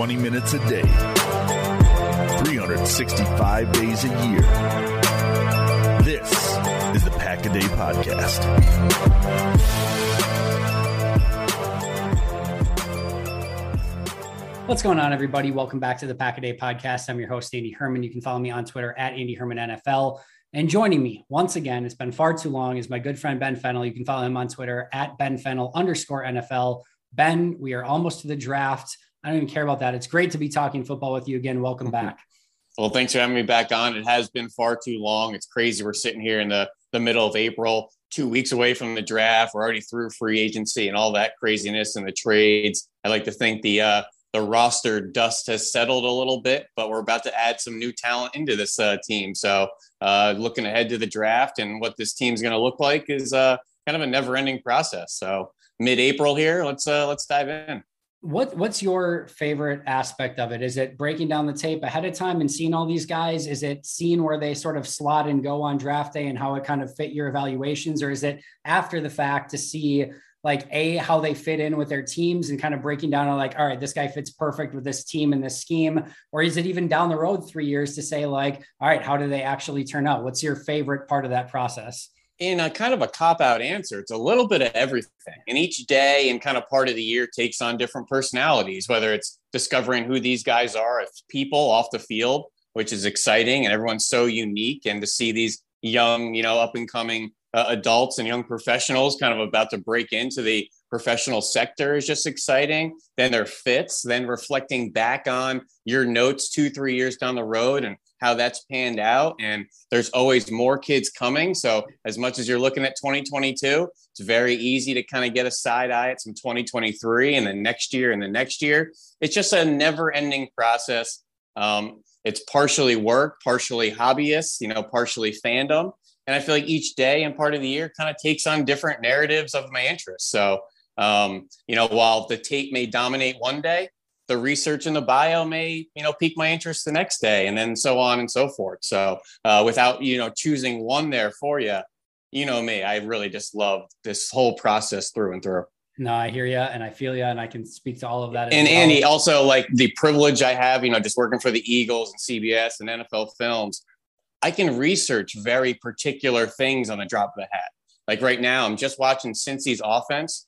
20 minutes a day, 365 days a year. This is the Pack a Day Podcast. What's going on, everybody? Welcome back to the Pack a Day Podcast. I'm your host, Andy Herman. You can follow me on Twitter at Andy Herman NFL. And joining me once again, it's been far too long, is my good friend Ben Fennell. You can follow him on Twitter at Ben Fennell underscore NFL. Ben, we are almost to the draft. I don't even care about that. It's great to be talking football with you again. Welcome back. Well, thanks for having me back on. It has been far too long. It's crazy. We're sitting here in the, the middle of April, two weeks away from the draft. We're already through free agency and all that craziness and the trades. I like to think the uh, the roster dust has settled a little bit, but we're about to add some new talent into this uh, team. So, uh, looking ahead to the draft and what this team's going to look like is uh, kind of a never-ending process. So, mid-April here, let's uh, let's dive in what what's your favorite aspect of it? Is it breaking down the tape ahead of time and seeing all these guys? Is it seeing where they sort of slot and go on draft day and how it kind of fit your evaluations, or is it after the fact to see like a how they fit in with their teams and kind of breaking down like all right this guy fits perfect with this team and this scheme or is it even down the road three years to say like all right how do they actually turn out what's your favorite part of that process in a kind of a cop out answer, it's a little bit of everything. And each day and kind of part of the year takes on different personalities, whether it's discovering who these guys are as people off the field, which is exciting. And everyone's so unique. And to see these young, you know, up and coming uh, adults and young professionals kind of about to break into the professional sector is just exciting. Then their fits, then reflecting back on your notes two, three years down the road and how that's panned out. And there's always more kids coming. So, as much as you're looking at 2022, it's very easy to kind of get a side eye at some 2023 and then next year and the next year. It's just a never ending process. Um, it's partially work, partially hobbyists, you know, partially fandom. And I feel like each day and part of the year kind of takes on different narratives of my interests. So, um, you know, while the tape may dominate one day, the research in the bio may you know pique my interest the next day and then so on and so forth. So uh, without you know choosing one there for you you know me i really just love this whole process through and through. No i hear you and i feel you and i can speak to all of that and well. andy also like the privilege i have you know just working for the eagles and cbs and nfl films i can research very particular things on the drop of a hat. Like right now i'm just watching cincy's offense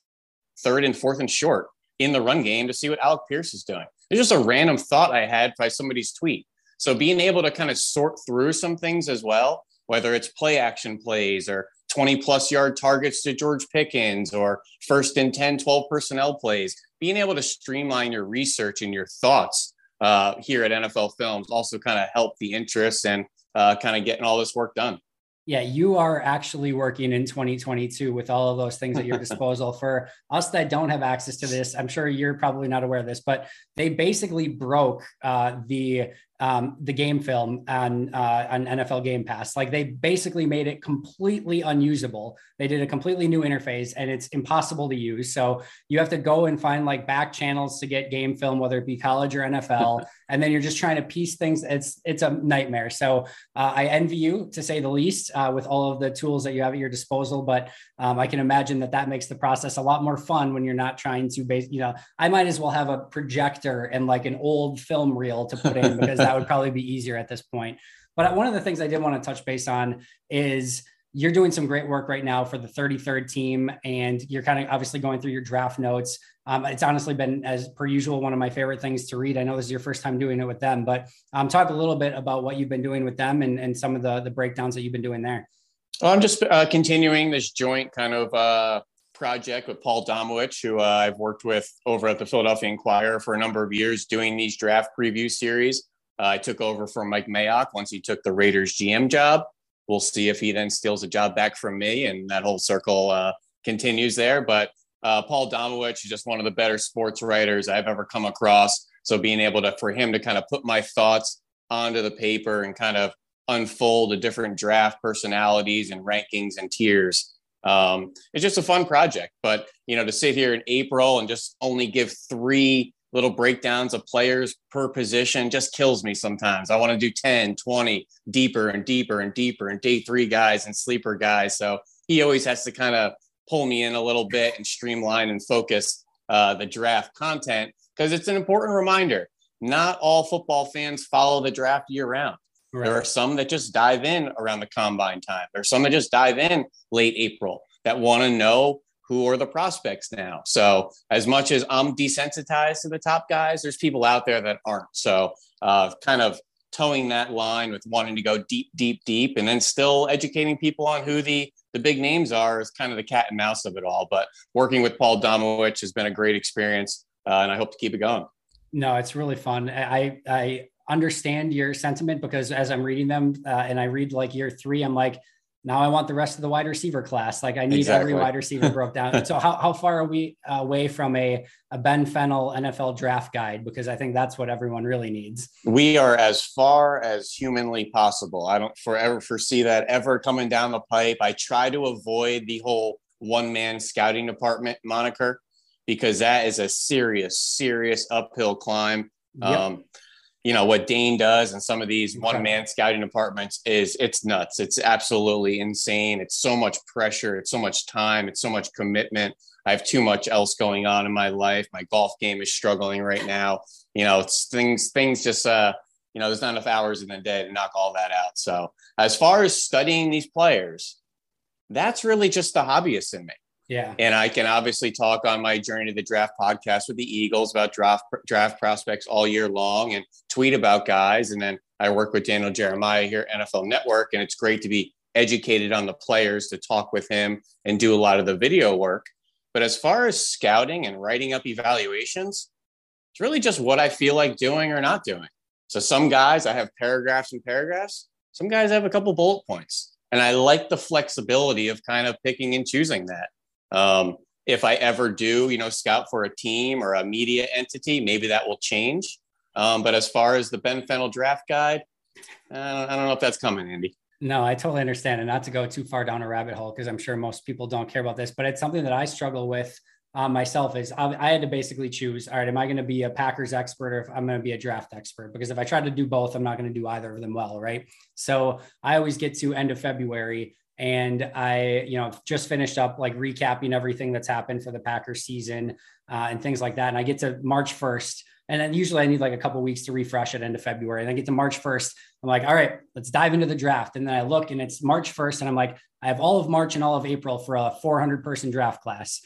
third and fourth and short in the run game to see what Alec Pierce is doing. It's just a random thought I had by somebody's tweet. So being able to kind of sort through some things as well, whether it's play action plays or 20 plus yard targets to George Pickens or first and 10, 12 personnel plays, being able to streamline your research and your thoughts uh, here at NFL Films also kind of help the interest and uh, kind of getting all this work done. Yeah, you are actually working in 2022 with all of those things at your disposal. For us that don't have access to this, I'm sure you're probably not aware of this, but they basically broke uh, the um, the game film on uh, on NFL Game Pass. Like they basically made it completely unusable. They did a completely new interface, and it's impossible to use. So you have to go and find like back channels to get game film, whether it be college or NFL, and then you're just trying to piece things. It's it's a nightmare. So uh, I envy you to say the least uh, with all of the tools that you have at your disposal. But um, I can imagine that that makes the process a lot more fun when you're not trying to base. You know, I might as well have a projector and like an old film reel to put in because that would probably be easier at this point. But one of the things I did want to touch base on is you're doing some great work right now for the 33rd team, and you're kind of obviously going through your draft notes. Um, it's honestly been, as per usual, one of my favorite things to read. I know this is your first time doing it with them, but um, talk a little bit about what you've been doing with them and, and some of the the breakdowns that you've been doing there. Well, I'm just uh, continuing this joint kind of uh, project with Paul Domowitch, who uh, I've worked with over at the Philadelphia Inquirer for a number of years, doing these draft preview series. Uh, I took over from Mike Mayock once he took the Raiders GM job. We'll see if he then steals a job back from me, and that whole circle uh, continues there. But uh, Paul Domowitch is just one of the better sports writers I've ever come across. So being able to for him to kind of put my thoughts onto the paper and kind of unfold the different draft personalities and rankings and tiers. Um, it's just a fun project. But you know, to sit here in April and just only give three little breakdowns of players per position just kills me sometimes. I want to do 10, 20, deeper and deeper and deeper and day three guys and sleeper guys. So he always has to kind of pull me in a little bit and streamline and focus uh, the draft content because it's an important reminder. Not all football fans follow the draft year round. Right. There are some that just dive in around the combine time. There's some that just dive in late April that want to know who are the prospects now. So as much as I'm desensitized to the top guys, there's people out there that aren't. So uh, kind of towing that line with wanting to go deep, deep, deep, and then still educating people on who the the big names are is kind of the cat and mouse of it all. But working with Paul Domowitch has been a great experience, uh, and I hope to keep it going. No, it's really fun. I I understand your sentiment because as I'm reading them uh, and I read like year three, I'm like, now I want the rest of the wide receiver class. Like I need exactly. every wide receiver broke down. so how, how far are we away from a, a Ben Fennell NFL draft guide? Because I think that's what everyone really needs. We are as far as humanly possible. I don't forever foresee that ever coming down the pipe. I try to avoid the whole one man scouting department moniker because that is a serious, serious uphill climb. Yep. Um, you know what Dane does and some of these one man scouting departments is it's nuts. It's absolutely insane. It's so much pressure. It's so much time. It's so much commitment. I have too much else going on in my life. My golf game is struggling right now. You know, it's things things just uh you know, there's not enough hours in the day to knock all that out. So as far as studying these players, that's really just the hobbyist in me. Yeah. And I can obviously talk on my journey to the draft podcast with the Eagles about draft draft prospects all year long and tweet about guys. And then I work with Daniel Jeremiah here at NFL Network, and it's great to be educated on the players to talk with him and do a lot of the video work. But as far as scouting and writing up evaluations, it's really just what I feel like doing or not doing. So some guys I have paragraphs and paragraphs. Some guys I have a couple bullet points. And I like the flexibility of kind of picking and choosing that. Um, if I ever do, you know, scout for a team or a media entity, maybe that will change. Um, but as far as the Ben Fennell draft guide, I don't, I don't know if that's coming, Andy. No, I totally understand. And not to go too far down a rabbit hole, because I'm sure most people don't care about this, but it's something that I struggle with um, myself is I, I, had to basically choose, all right, am I going to be a Packers expert or if I'm going to be a draft expert? Because if I try to do both, I'm not going to do either of them well. Right. So I always get to end of February and I, you know, just finished up like recapping everything that's happened for the Packers season uh, and things like that. And I get to March 1st, and then usually I need like a couple weeks to refresh at end of February. And I get to March 1st, I'm like, all right, let's dive into the draft. And then I look and it's March 1st, and I'm like, I have all of March and all of April for a 400 person draft class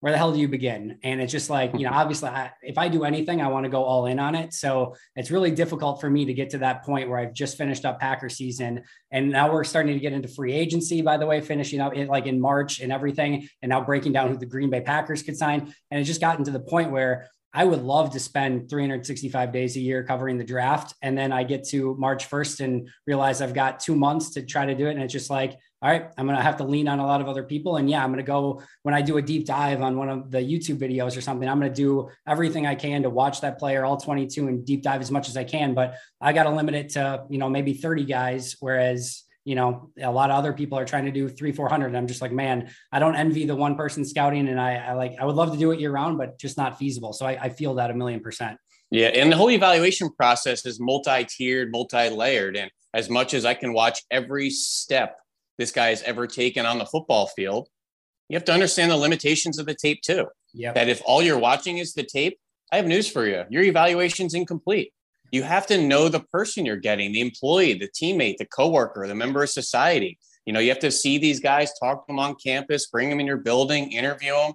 where the hell do you begin? And it's just like, you know, obviously, I, if I do anything, I want to go all in on it. So it's really difficult for me to get to that point where I've just finished up Packer season. And now we're starting to get into free agency, by the way, finishing up it like in March and everything. And now breaking down who the Green Bay Packers could sign. And it's just gotten to the point where I would love to spend 365 days a year covering the draft. And then I get to March 1st and realize I've got two months to try to do it. And it's just like, all right, I'm going to have to lean on a lot of other people. And yeah, I'm going to go when I do a deep dive on one of the YouTube videos or something, I'm going to do everything I can to watch that player, all 22 and deep dive as much as I can. But I got to limit it to, you know, maybe 30 guys. Whereas, you know, a lot of other people are trying to do three, 400. And I'm just like, man, I don't envy the one person scouting. And I, I like, I would love to do it year round, but just not feasible. So I, I feel that a million percent. Yeah. And the whole evaluation process is multi tiered, multi layered. And as much as I can watch every step this guy has ever taken on the football field, you have to understand the limitations of the tape too. Yeah. That if all you're watching is the tape, I have news for you. Your evaluation's incomplete. You have to know the person you're getting, the employee, the teammate, the coworker, the member of society. You know, you have to see these guys, talk to them on campus, bring them in your building, interview them.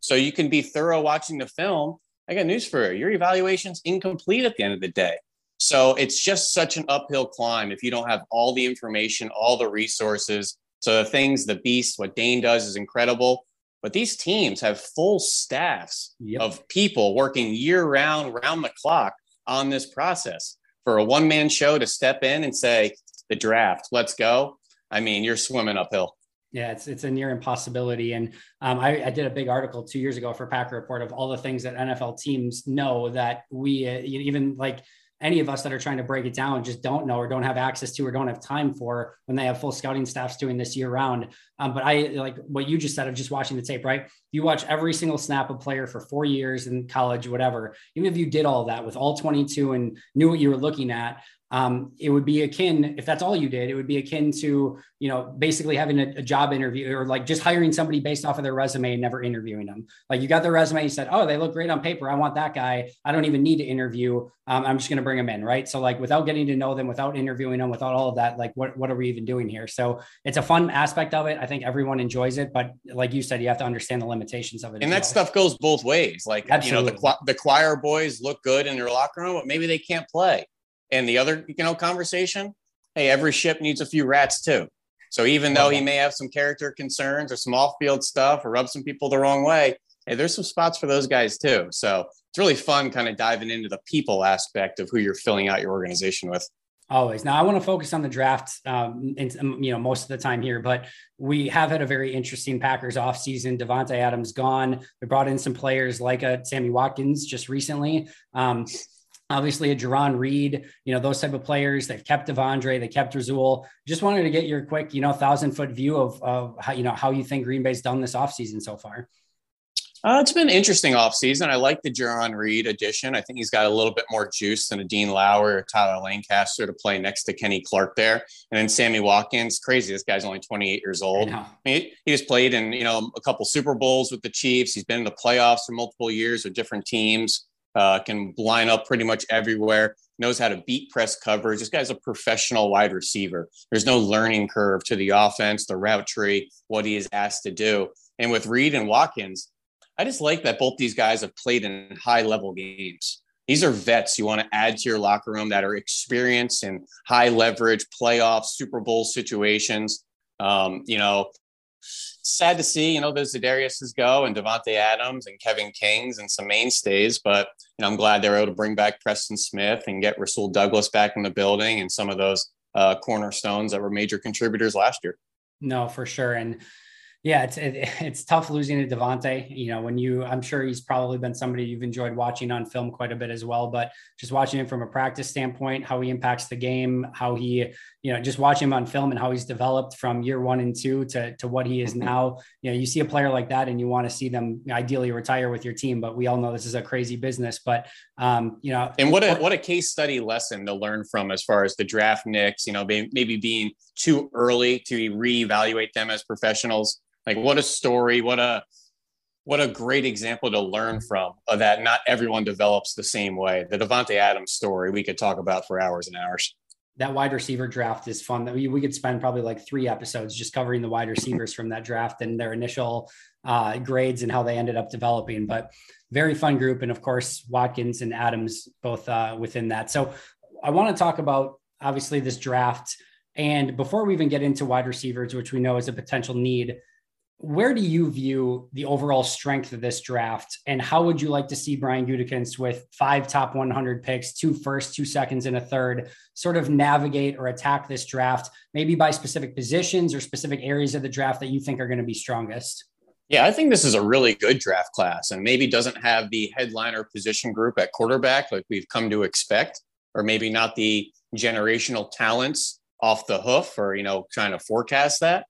So you can be thorough watching the film. I got news for you. Your evaluation's incomplete at the end of the day. So it's just such an uphill climb if you don't have all the information, all the resources. So the things, the beast, what Dane does is incredible. But these teams have full staffs yep. of people working year round, round the clock on this process. For a one man show to step in and say, the draft, let's go. I mean, you're swimming uphill. Yeah, it's it's a near impossibility. And um, I, I, did a big article two years ago for Packer Report of all the things that NFL teams know that we uh, even like any of us that are trying to break it down just don't know or don't have access to or don't have time for when they have full scouting staffs doing this year round. Um, but I like what you just said of just watching the tape, right? You watch every single snap of player for four years in college, whatever. Even if you did all that with all 22 and knew what you were looking at, um, it would be akin if that's all you did it would be akin to you know basically having a, a, job interview or like just hiring somebody based off of their resume and never interviewing them. Like you got their resume you said oh they look great on paper. I want that guy. I don't even need to interview. Um, i'm just going to bring them in right? So like without getting to know them without interviewing them without all of that like what, what are we even doing here? So it's a fun aspect of it. I think everyone enjoys it but like you said you have to understand the limitations of it and that well. stuff goes both ways. Like Absolutely. you know the, the choir boys look good in their locker room but maybe they can't play and the other, you know, conversation, hey, every ship needs a few rats too. So even though he may have some character concerns or some off-field stuff or rub some people the wrong way, hey, there's some spots for those guys too. So it's really fun kind of diving into the people aspect of who you're filling out your organization with. Always. Now I want to focus on the draft, um, and, you know, most of the time here, but we have had a very interesting Packers offseason. Davante Adams gone. They brought in some players like a uh, Sammy Watkins just recently. Um, obviously a Jarran Reed, you know, those type of players. They've kept De'Vondre, they kept Rasul. Just wanted to get your quick, you know, thousand foot view of, of how, you know, how you think Green Bay's done this offseason so far. Uh, it's been an interesting offseason. I like the Jarran Reed addition. I think he's got a little bit more juice than a Dean Lowry or Tyler Lancaster to play next to Kenny Clark there. And then Sammy Watkins, crazy. This guy's only 28 years old. I mean, he, he just played in, you know, a couple Super Bowls with the Chiefs. He's been in the playoffs for multiple years with different teams uh, can line up pretty much everywhere, knows how to beat press coverage. This guy's a professional wide receiver. There's no learning curve to the offense, the route tree, what he is asked to do. And with Reed and Watkins, I just like that both these guys have played in high level games. These are vets you want to add to your locker room that are experienced in high leverage playoff Super Bowl situations. Um, you know, sad to see, you know, those Za'Darius's go and Davante Adams and Kevin Kings and some mainstays, but you know, I'm glad they were able to bring back Preston Smith and get Rasul Douglas back in the building and some of those uh, cornerstones that were major contributors last year. No, for sure. And yeah, it's it, it's tough losing to Davante. You know, when you, I'm sure he's probably been somebody you've enjoyed watching on film quite a bit as well. But just watching him from a practice standpoint, how he impacts the game, how he, you know, just watching him on film and how he's developed from year one and two to to what he is mm-hmm. now. You know, you see a player like that, and you want to see them ideally retire with your team. But we all know this is a crazy business. But um, you know, and what a what a case study lesson to learn from as far as the draft Knicks. You know, maybe being too early to reevaluate them as professionals like what a story, what a what a great example to learn from of that not everyone develops the same way. The Davante Adams story we could talk about for hours and hours. That wide receiver draft is fun. That we, we could spend probably like three episodes just covering the wide receivers from that draft and their initial uh, grades and how they ended up developing. But very fun group, and of course Watkins and Adams both uh, within that. So I want to talk about obviously this draft. And before we even get into wide receivers, which we know is a potential need, where do you view the overall strength of this draft and how would you like to see Brian Gutekunst with five top 100 picks, two first, two seconds, and a third sort of navigate or attack this draft, maybe by specific positions or specific areas of the draft that you think are going to be strongest? Yeah, I think this is a really good draft class and maybe doesn't have the headliner position group at quarterback like we've come to expect, or maybe not the generational talents off the hoof or, you know, trying to forecast that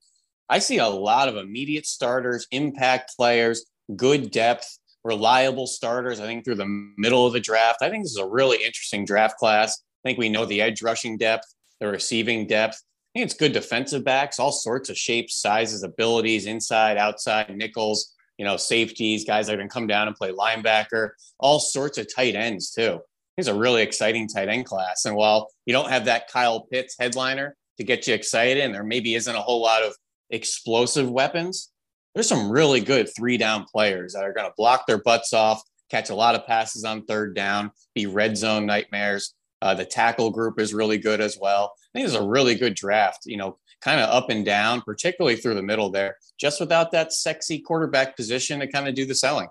I see a lot of immediate starters, impact players, good depth, reliable starters. I think through the middle of the draft, I think this is a really interesting draft class. I think we know the edge rushing depth, the receiving depth. I think it's good defensive backs, all sorts of shapes, sizes, abilities, inside, outside, nickels, you know, safeties, guys that can come down and play linebacker, all sorts of tight ends too. It's a really exciting tight end class. And while you don't have that Kyle Pitts headliner, to get you excited, and there maybe isn't a whole lot of explosive weapons, there's some really good three down players that are going to block their butts off, catch a lot of passes on third down, be red zone nightmares. Uh, the tackle group is really good as well. I think it's a really good draft, you know, kind of up and down, particularly through the middle there, just without that sexy quarterback position to kind of do the selling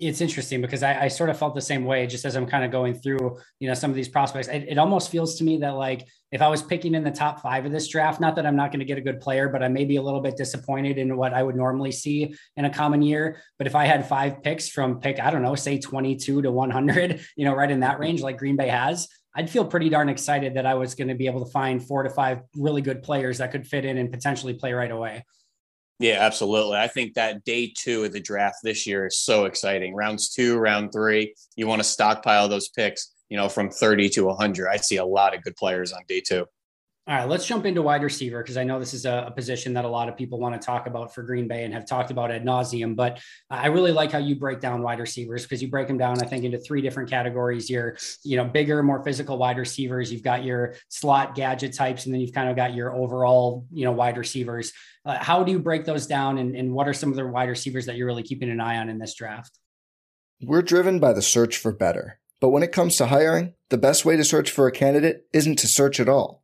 it's interesting because I, I, sort of felt the same way just as I'm kind of going through, you know, some of these prospects. It, it, almost feels to me that like if I was picking in the top five of this draft, not that I'm not going to get a good player, but I may be a little bit disappointed in what I would normally see in a common year. But if I had five picks from pick, I don't know, say 22 to 100, you know, right in that range, like Green Bay has, I'd feel pretty darn excited that I was going to be able to find four to five really good players that could fit in and potentially play right away. Yeah, absolutely. I think that day two of the draft this year is so exciting. Rounds two, round three, you want to stockpile those picks, you know, from 30 to 100. I see a lot of good players on day two. All right, let's jump into wide receiver because I know this is a, a, position that a lot of people want to talk about for Green Bay and have talked about ad nauseum. But I really like how you break down wide receivers because you break them down, I think, into three different categories. Your, you know, bigger, more physical wide receivers. You've got your slot gadget types, and then you've kind of got your overall, you know, wide receivers. Uh, how do you break those down, and, and what are some of the wide receivers that you're really keeping an eye on in this draft? We're driven by the search for better, but when it comes to hiring, the best way to search for a candidate isn't to search at all.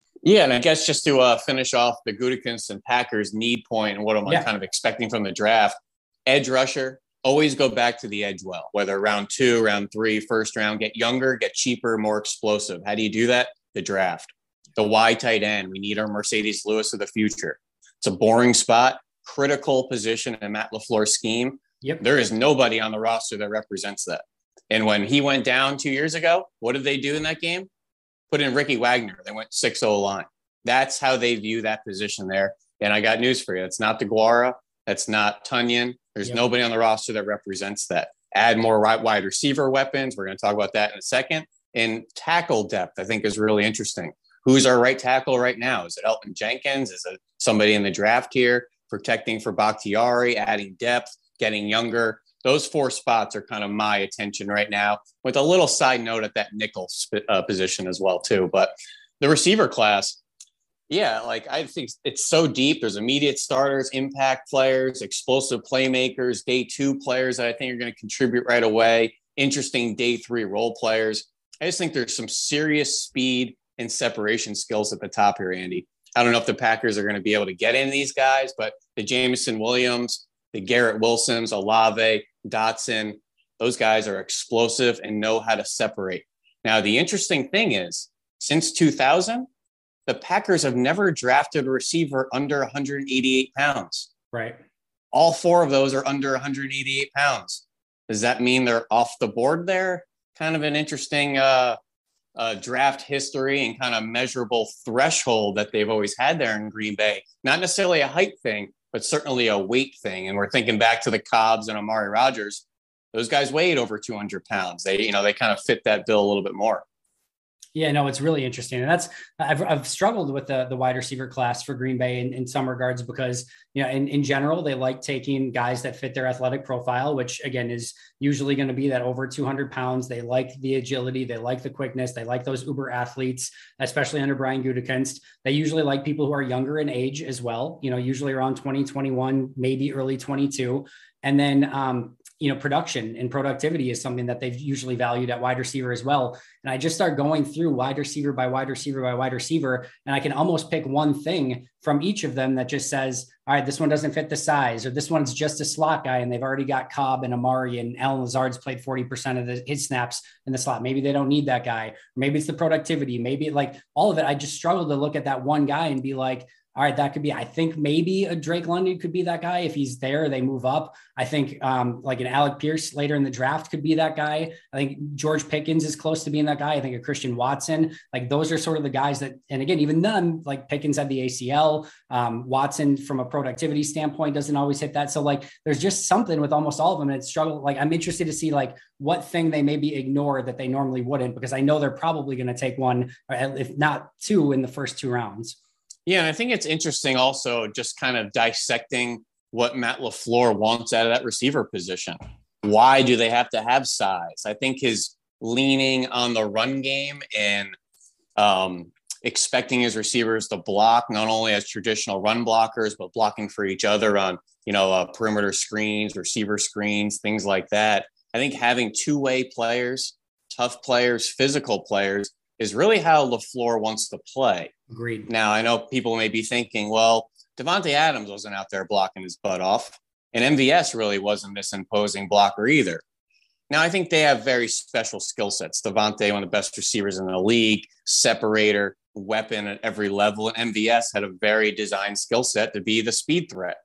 Yeah, and I guess just to uh, finish off the Gutekunst and Packers need point and what am I yeah. kind of expecting from the draft, edge rusher, always go back to the edge well, whether round two, round three, first round, get younger, get cheaper, more explosive. How do you do that? The draft. The Y tight end, we need our Marcedes Lewis of the future. It's a boring spot, critical position in Matt LaFleur's scheme. Yep. There is nobody on the roster that represents that. And when he went down two years ago, what did they do in that game? Put in Ricky Wagner. They went 6 0 line. That's how they view that position there. And I got news for you. It's not Deguara. That's not Tonyan. There's yep. nobody on the roster that represents that. Add more right wide receiver weapons. We're going to talk about that in a second. And tackle depth, I think, is really interesting. Who's our right tackle right now? Is it Elgton Jenkins? Is it somebody in the draft here protecting for Bakhtiari, adding depth, getting younger? Those four spots are kind of my attention right now with a little side note at that nickel uh, position as well too. But the receiver class yeah like i think it's so deep. There's immediate starters impact players explosive playmakers day two players that i think are going to contribute right away interesting day three role players. I just think there's some serious speed and separation skills at the top here andy. I don't know if the packers are going to be able to get in these guys but the jameson williams the Garrett Wilsons, Olave, Dotson, those guys are explosive and know how to separate. Now, the interesting thing is, since 2000, the Packers have never drafted a receiver under 188 pounds. Right. All four of those are under 188 pounds. Does that mean they're off the board there? Kind of an interesting uh, uh, draft history and kind of measurable threshold that they've always had there in Green Bay. Not necessarily a height thing, but certainly a weight thing. And we're thinking back to the Cobbs and Amari Rogers; Those guys weighed over 200 pounds. They, you know, they kind of fit that bill a little bit more. Yeah, no, it's really interesting, and that's I've, I've struggled with the the wide receiver class for Green Bay in, in some regards because you know in, in general they like taking guys that fit their athletic profile, which again is usually going to be that over 200 pounds. They like the agility, they like the quickness, they like those uber athletes, especially under Brian Gutekunst. They usually like people who are younger in age as well. You know, usually around 20, 21, maybe early 22 And then, um, you know, production and productivity is something that they've usually valued at wide receiver as well. And I just start going through wide receiver by wide receiver by wide receiver, and I can almost pick one thing from each of them that just says, all right, this one doesn't fit the size, or this one's just a slot guy, and they've already got Cobb and Amari, and Allen Lazard's played 40% of the, his snaps in the slot. Maybe they don't need that guy. Maybe it's the productivity. Maybe like all of it. I just struggle to look at that one guy and be like, all right, that could be. I think maybe a Drake London could be that guy if he's there. They move up. I think um, like an Alec Pierce later in the draft could be that guy. I think George Pickens is close to being that guy. I think a Christian Watson. Like those are sort of the guys that. And again, even none like Pickens had the ACL. Um, Watson from a productivity standpoint doesn't always hit that. So like there's just something with almost all of them. And it's struggle. Like I'm interested to see like what thing they maybe ignore that they normally wouldn't because I know they're probably going to take one, if not two, in the first two rounds. Yeah, and I think it's interesting also just kind of dissecting what Matt LaFleur wants out of that receiver position. Why do they have to have size? I think his leaning on the run game and um, expecting his receivers to block not only as traditional run blockers, but blocking for each other on, you know, uh, perimeter screens, receiver screens, things like that. I think having two way players, tough players, physical players is really how LaFleur wants to play. Agreed. Now, I know people may be thinking, well, Davante Adams wasn't out there blocking his butt off, and MVS really wasn't this imposing blocker either. Now, I think they have very special skill sets. Davante, one of the best receivers in the league, separator, weapon at every level. And MVS had a very designed skill set to be the speed threat.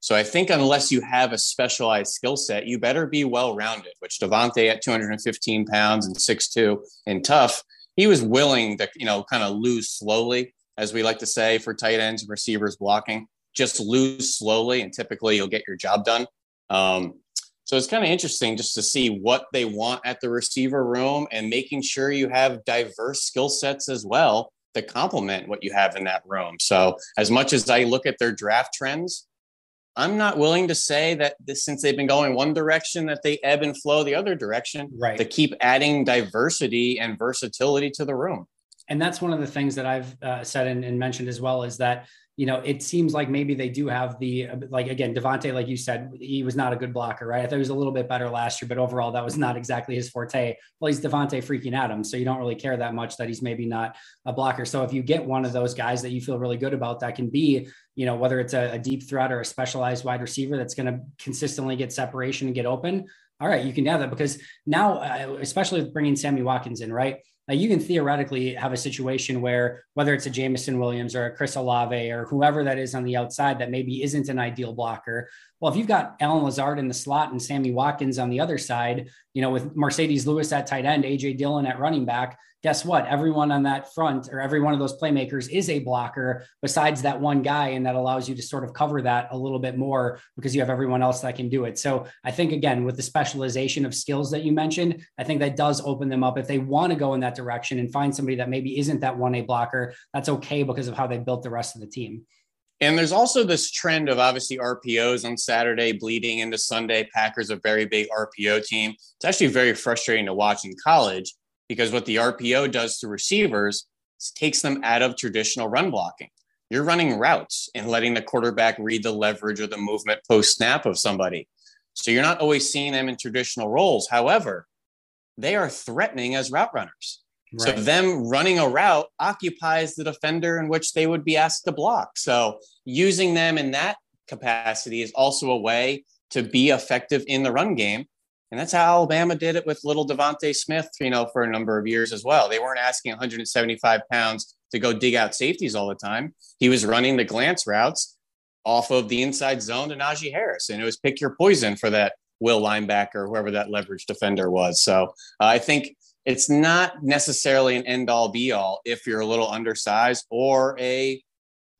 So I think unless you have a specialized skill set, you better be well rounded, which Davante at 215 pounds and 6'2 and tough he was willing to, you know, kind of lose slowly, as we like to say for tight ends and receivers blocking. Just lose slowly, and typically you'll get your job done. Um, so it's kind of interesting just to see what they want at the receiver room and making sure you have diverse skill sets as well to complement what you have in that room. So as much as I look at their draft trends, I'm not willing to say that this, since they've been going one direction, that they ebb and flow the other direction. Right. To keep adding diversity and versatility to the room. And that's one of the things that I've uh, said and, and mentioned as well is that you know, it seems like maybe they do have the like again, Davante, like you said, he was not a good blocker, right? I thought he was a little bit better last year, but overall, that was not exactly his forte. Well, he's Davante freaking Adams, so you don't really care that much that he's maybe not a blocker. So if you get one of those guys that you feel really good about, that can be, you know, whether it's a, a deep threat or a specialized wide receiver that's going to consistently get separation and get open. All right, you can have that because now, uh, especially with bringing Sammy Watkins in, right? You can theoretically have a situation where whether it's a Jameson Williams or a Chris Olave or whoever that is on the outside that maybe isn't an ideal blocker. Well, if you've got Allen Lazard in the slot and Sammy Watkins on the other side, you know, with Marcedes Lewis at tight end, AJ Dillon at running back, guess what? Everyone on that front or every one of those playmakers is a blocker besides that one guy. And that allows you to sort of cover that a little bit more because you have everyone else that can do it. So I think, again, with the specialization of skills that you mentioned, I think that does open them up. If they want to go in that direction and find somebody that maybe isn't that 1A blocker, that's okay because of how they built the rest of the team. And there's also this trend of obviously RPOs on Saturday bleeding into Sunday. Packers a very big RPO team. It's actually very frustrating to watch in college because what the RPO does to receivers takes them out of traditional run blocking. You're running routes and letting the quarterback read the leverage or the movement post snap of somebody. So you're not always seeing them in traditional roles. However, they are threatening as route runners. Right. So them running a route occupies the defender in which they would be asked to block. So using them in that capacity is also a way to be effective in the run game and that's how Alabama did it with little DeVonta Smith, you know, for a number of years as well. They weren't asking 175 pounds to go dig out safeties all the time. He was running the glance routes off of the inside zone to Najee Harris. And it was pick your poison for that will linebacker, whoever that leverage defender was. So uh, I think it's not necessarily an end all be all if you're a little undersized or a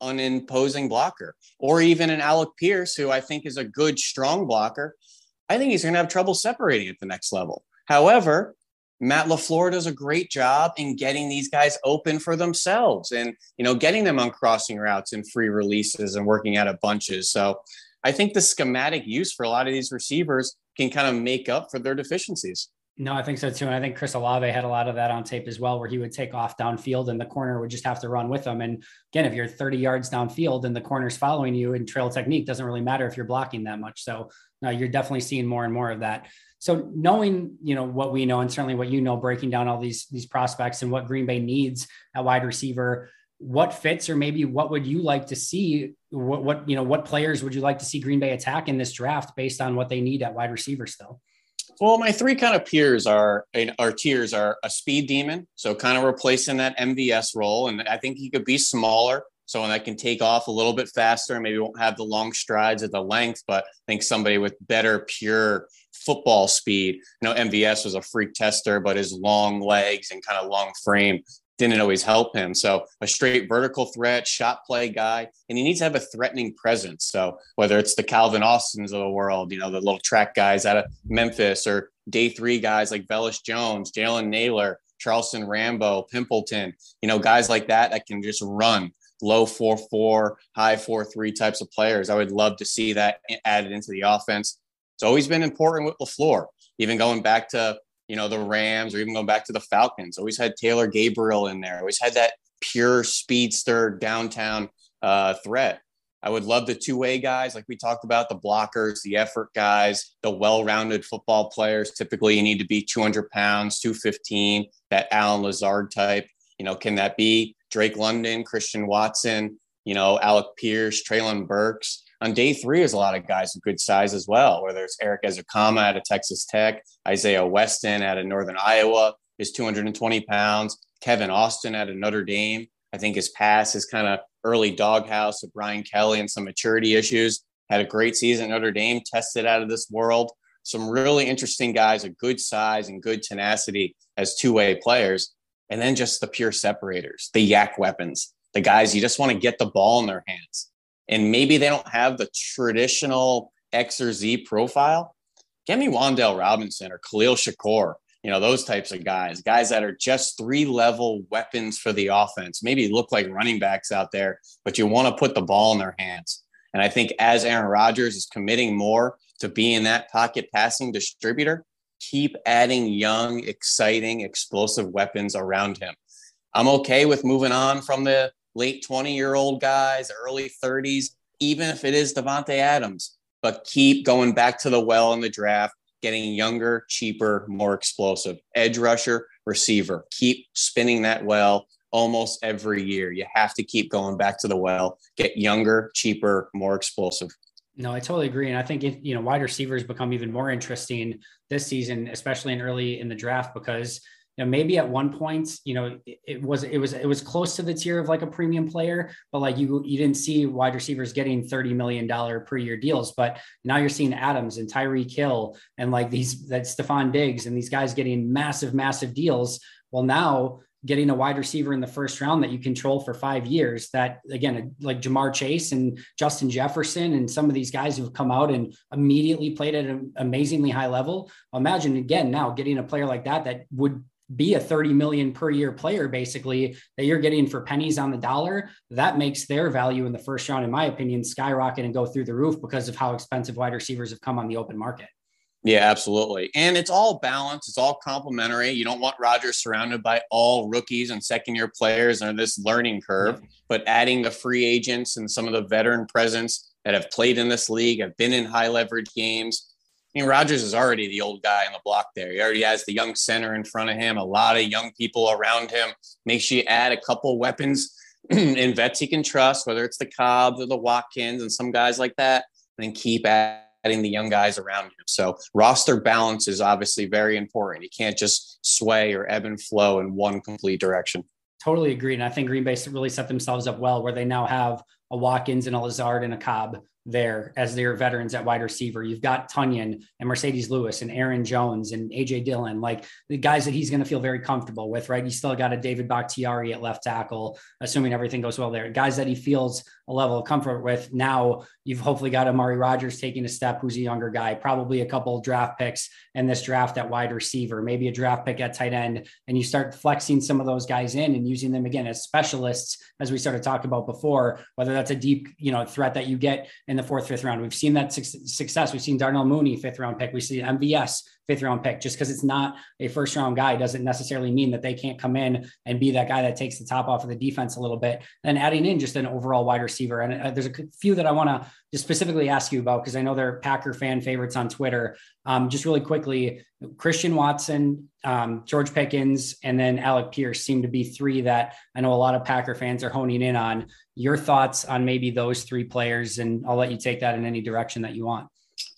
unimposing blocker, or even an Alec Pierce, who I think is a good, strong blocker I think he's going to have trouble separating at the next level. However, Matt LaFleur does a great job in getting these guys open for themselves and, you know, getting them on crossing routes and free releases and working out of bunches. So I think the schematic use for a lot of these receivers can kind of make up for their deficiencies. No, I think so too. And I think Chris Olave had a lot of that on tape as well, where he would take off downfield and the corner would just have to run with him. And again, if you're 30 yards downfield and the corner's following you and trail technique doesn't really matter if you're blocking that much. So you're definitely seeing more and more of that. So knowing, you know, what we know and certainly what you know, breaking down all these these prospects and what Green Bay needs at wide receiver, what fits or maybe what would you like to see? What what you know, what players would you like to see Green Bay attack in this draft based on what they need at wide receiver still? Well, my three kind of peers are our tiers are a speed demon, so kind of replacing that MVS role, and I think he could be smaller, someone that can take off a little bit faster, maybe won't have the long strides at the length, but I think somebody with better pure football speed. You know, MVS was a freak tester, but his long legs and kind of long frame didn't always help him. So a straight vertical threat, shot play guy, and he needs to have a threatening presence. So whether it's the Calvin Austins of the world, you know, the little track guys out of Memphis or day three guys like Velus Jones, Jalen Nailor, Charleston Rambo, Pimpleton, you know, guys like that that can just run low four four, high four three types of players. I would love to see that added into the offense. It's always been important with LaFleur, even going back to you know, the Rams or even going back to the Falcons. Always had Taylor Gabriel in there. Always had that pure speedster downtown uh, threat. I would love the two way guys, like we talked about, the blockers, the effort guys, the well rounded football players. Typically, you need to be 200 pounds, 215, that Allen Lazard type. You know, can that be Drake London, Christian Watson, you know, Alec Pierce, Treylon Burks? On day three, there's a lot of guys of good size as well, whether it's Erik Ezukanma out of Texas Tech, Isaiah Weston out of Northern Iowa is 220 pounds, Kevin Austin out of Notre Dame. I think his pass is kind of early doghouse with Brian Kelly and some maturity issues. Had a great season at Notre Dame, tested out of this world. Some really interesting guys, a good size and good tenacity as two way players. And then just the pure separators, the yak weapons, the guys you just want to get the ball in their hands and maybe they don't have the traditional X or Z profile, get me Wan'Dale Robinson or Khalil Shakir, you know, those types of guys, guys that are just three level weapons for the offense, maybe look like running backs out there, but you want to put the ball in their hands. And I think as Aaron Rodgers is committing more to being that pocket passing distributor, keep adding young, exciting, explosive weapons around him. I'm okay with moving on from the late 20 year old guys, early 30s, even if it is Davante Adams. But keep going back to the well in the draft, getting younger, cheaper, more explosive. Edge rusher, receiver. Keep spinning that well almost every year. You have to keep going back to the well, get younger, cheaper, more explosive. No, I totally agree. And I think, you know, wide receivers become even more interesting this season, especially in early in the draft, because you know, maybe at one point, you know, it, it, was it was it was close to the tier of like a premium player, but like you you didn't see wide receivers getting thirty million dollar per year deals. But now you're seeing Adams and Tyreek Hill and like these that Stefon Diggs and these guys getting massive, massive deals. Well, now getting a wide receiver in the first round that you control for five years. That again, like Ja'Marr Chase and Justin Jefferson and some of these guys who've come out and immediately played at an amazingly high level. Imagine again now getting a player like that that would be a 30 million per year player basically that you're getting for pennies on the dollar that makes their value in the first round in my opinion skyrocket and go through the roof because of how expensive wide receivers have come on the open market. Yeah absolutely. And it's all balanced it's all complementary. You don't want rodgers surrounded by all rookies and second year players and this learning curve yeah. but adding the free agents and some of the veteran presence that have played in this league have been in high leverage games mean, Rodgers is already the old guy on the block there. He already has the young center in front of him, a lot of young people around him. Make sure you add a couple weapons and vets he can trust, whether it's the Cobbs or the Watkins and some guys like that, and then keep adding the young guys around him. So roster balance is obviously very important. You can't just sway or ebb and flow in one complete direction. Totally agree. And I think Green Bay really set themselves up well where they now have a Watkins and a Lazard and a Cobb there as their veterans at wide receiver. You've got Tonyan and Marcedes Lewis and Aaron Jones and AJ Dillon, like the guys that he's going to feel very comfortable with, right? You still got a David Bakhtiari at left tackle, assuming everything goes well there. Guys that he feels a level of comfort with. Now you've hopefully got Amari Rogers taking a step, who's a younger guy, probably a couple draft picks in this draft at wide receiver, maybe a draft pick at tight end, and you start flexing some of those guys in and using them again as specialists, as we started talking about before, whether that's a deep, you know, threat that you get in the fourth, fifth round. We've seen that success. We've seen Darnell Mooney, fifth round pick. We see MVS fifth round pick. Just because it's not a first round guy doesn't necessarily mean that they can't come in and be that guy that takes the top off of the defense a little bit. And adding in just an overall wide receiver. And uh, there's a few that I want to just specifically ask you about because I know they're Packer fan favorites on Twitter. Um, just really quickly, Christian Watson, um, George Pickens, and then Alec Pierce seem to be three that I know a lot of Packer fans are honing in on. Your thoughts on maybe those three players, and I'll let you take that in any direction that you want.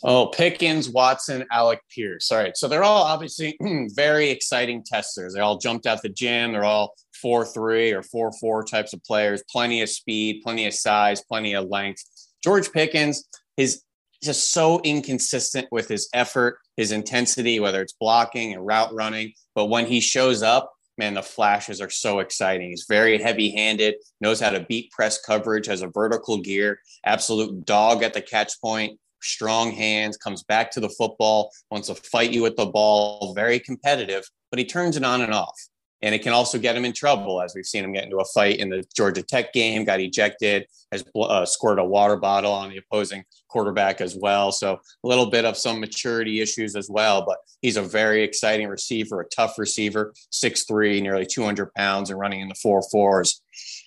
Oh, Pickens, Watson, Alec Pierce. All right. So they're all obviously very exciting testers. They all jumped out the gym. They're all 4 3 or 4 4 types of players, plenty of speed, plenty of size, plenty of length. George Pickens is just so inconsistent with his effort, his intensity, whether it's blocking and route running. But when he shows up, man, the flashes are so exciting. He's very heavy handed, knows how to beat press coverage, has a vertical gear, absolute dog at the catch point strong hands, comes back to the football, wants to fight you with the ball, very competitive, but he turns it on and off. And it can also get him in trouble, as we've seen him get into a fight in the Georgia Tech game, got ejected, has uh, squirted a water bottle on the opposing quarterback as well. So a little bit of some maturity issues as well. But he's a very exciting receiver, a tough receiver, 6'3, nearly 200 pounds, and running in the four fours.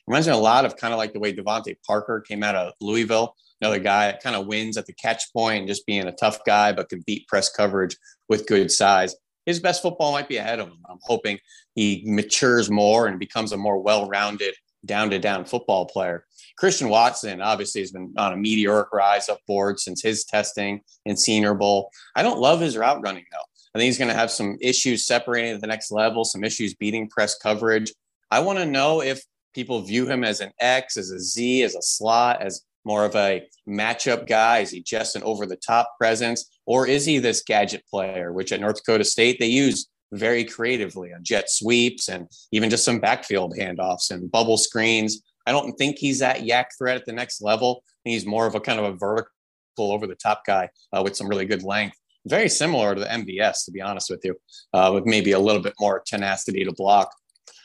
Reminds me a lot of kind of like the way DeVante Parker came out of Louisville another guy that kind of wins at the catch point, just being a tough guy, but can beat press coverage with good size. His best football might be ahead of him. I'm hoping he matures more and becomes a more well rounded down to down football player. Christian Watson obviously has been on a meteoric rise up upward since his testing in Senior Bowl. I don't love his route running though. I think he's going to have some issues separating at the next level, some issues beating press coverage. I want to know if people view him as an X, as a Z, as a slot, as more of a matchup guy? Is he just an over the top presence? Or is he this gadget player, which at North Dakota State they use very creatively on jet sweeps and even just some backfield handoffs and bubble screens? I don't think he's that YAC threat at the next level. He's more of a kind of a vertical over the top guy uh, with some really good length. Very similar to the MVS, to be honest with you, uh, with maybe a little bit more tenacity to block.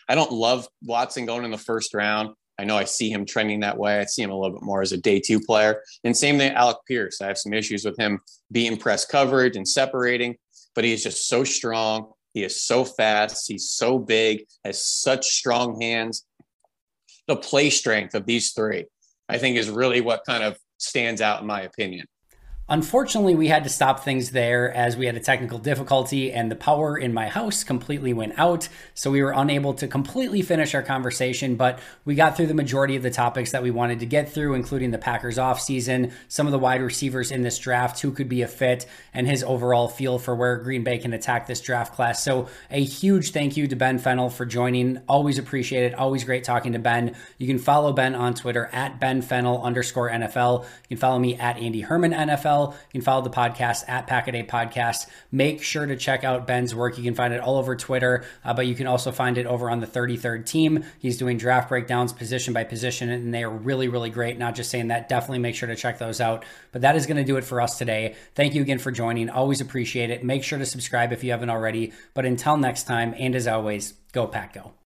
I don't love Watson going in the first round. I know I see him trending that way. I see him a little bit more as a day two player. And same thing, Alec Pierce. I have some issues with him being press coverage and separating, but he is just so strong. He is so fast. He's so big, has such strong hands. The play strength of these three, I think, is really what kind of stands out in my opinion. Unfortunately, we had to stop things there as we had a technical difficulty and the power in my house completely went out. So we were unable to completely finish our conversation, but we got through the majority of the topics that we wanted to get through, including the Packers offseason, some of the wide receivers in this draft, who could be a fit, and his overall feel for where Green Bay can attack this draft class. So a huge thank you to Ben Fennell for joining. Always appreciate it. Always great talking to Ben. You can follow Ben on Twitter at Ben Fennell underscore NFL. You can follow me at Andy Herman NFL. You can follow the podcast at Pack-A-Day Podcast. Make sure to check out Ben's work. You can find it all over Twitter, uh, but you can also find it over on the 33rd team. He's doing draft breakdowns position by position, and they are really, really great. Not just saying that, definitely make sure to check those out. But that is going to do it for us today. Thank you again for joining. Always appreciate it. Make sure to subscribe if you haven't already. But until next time, and as always, go Pack Go.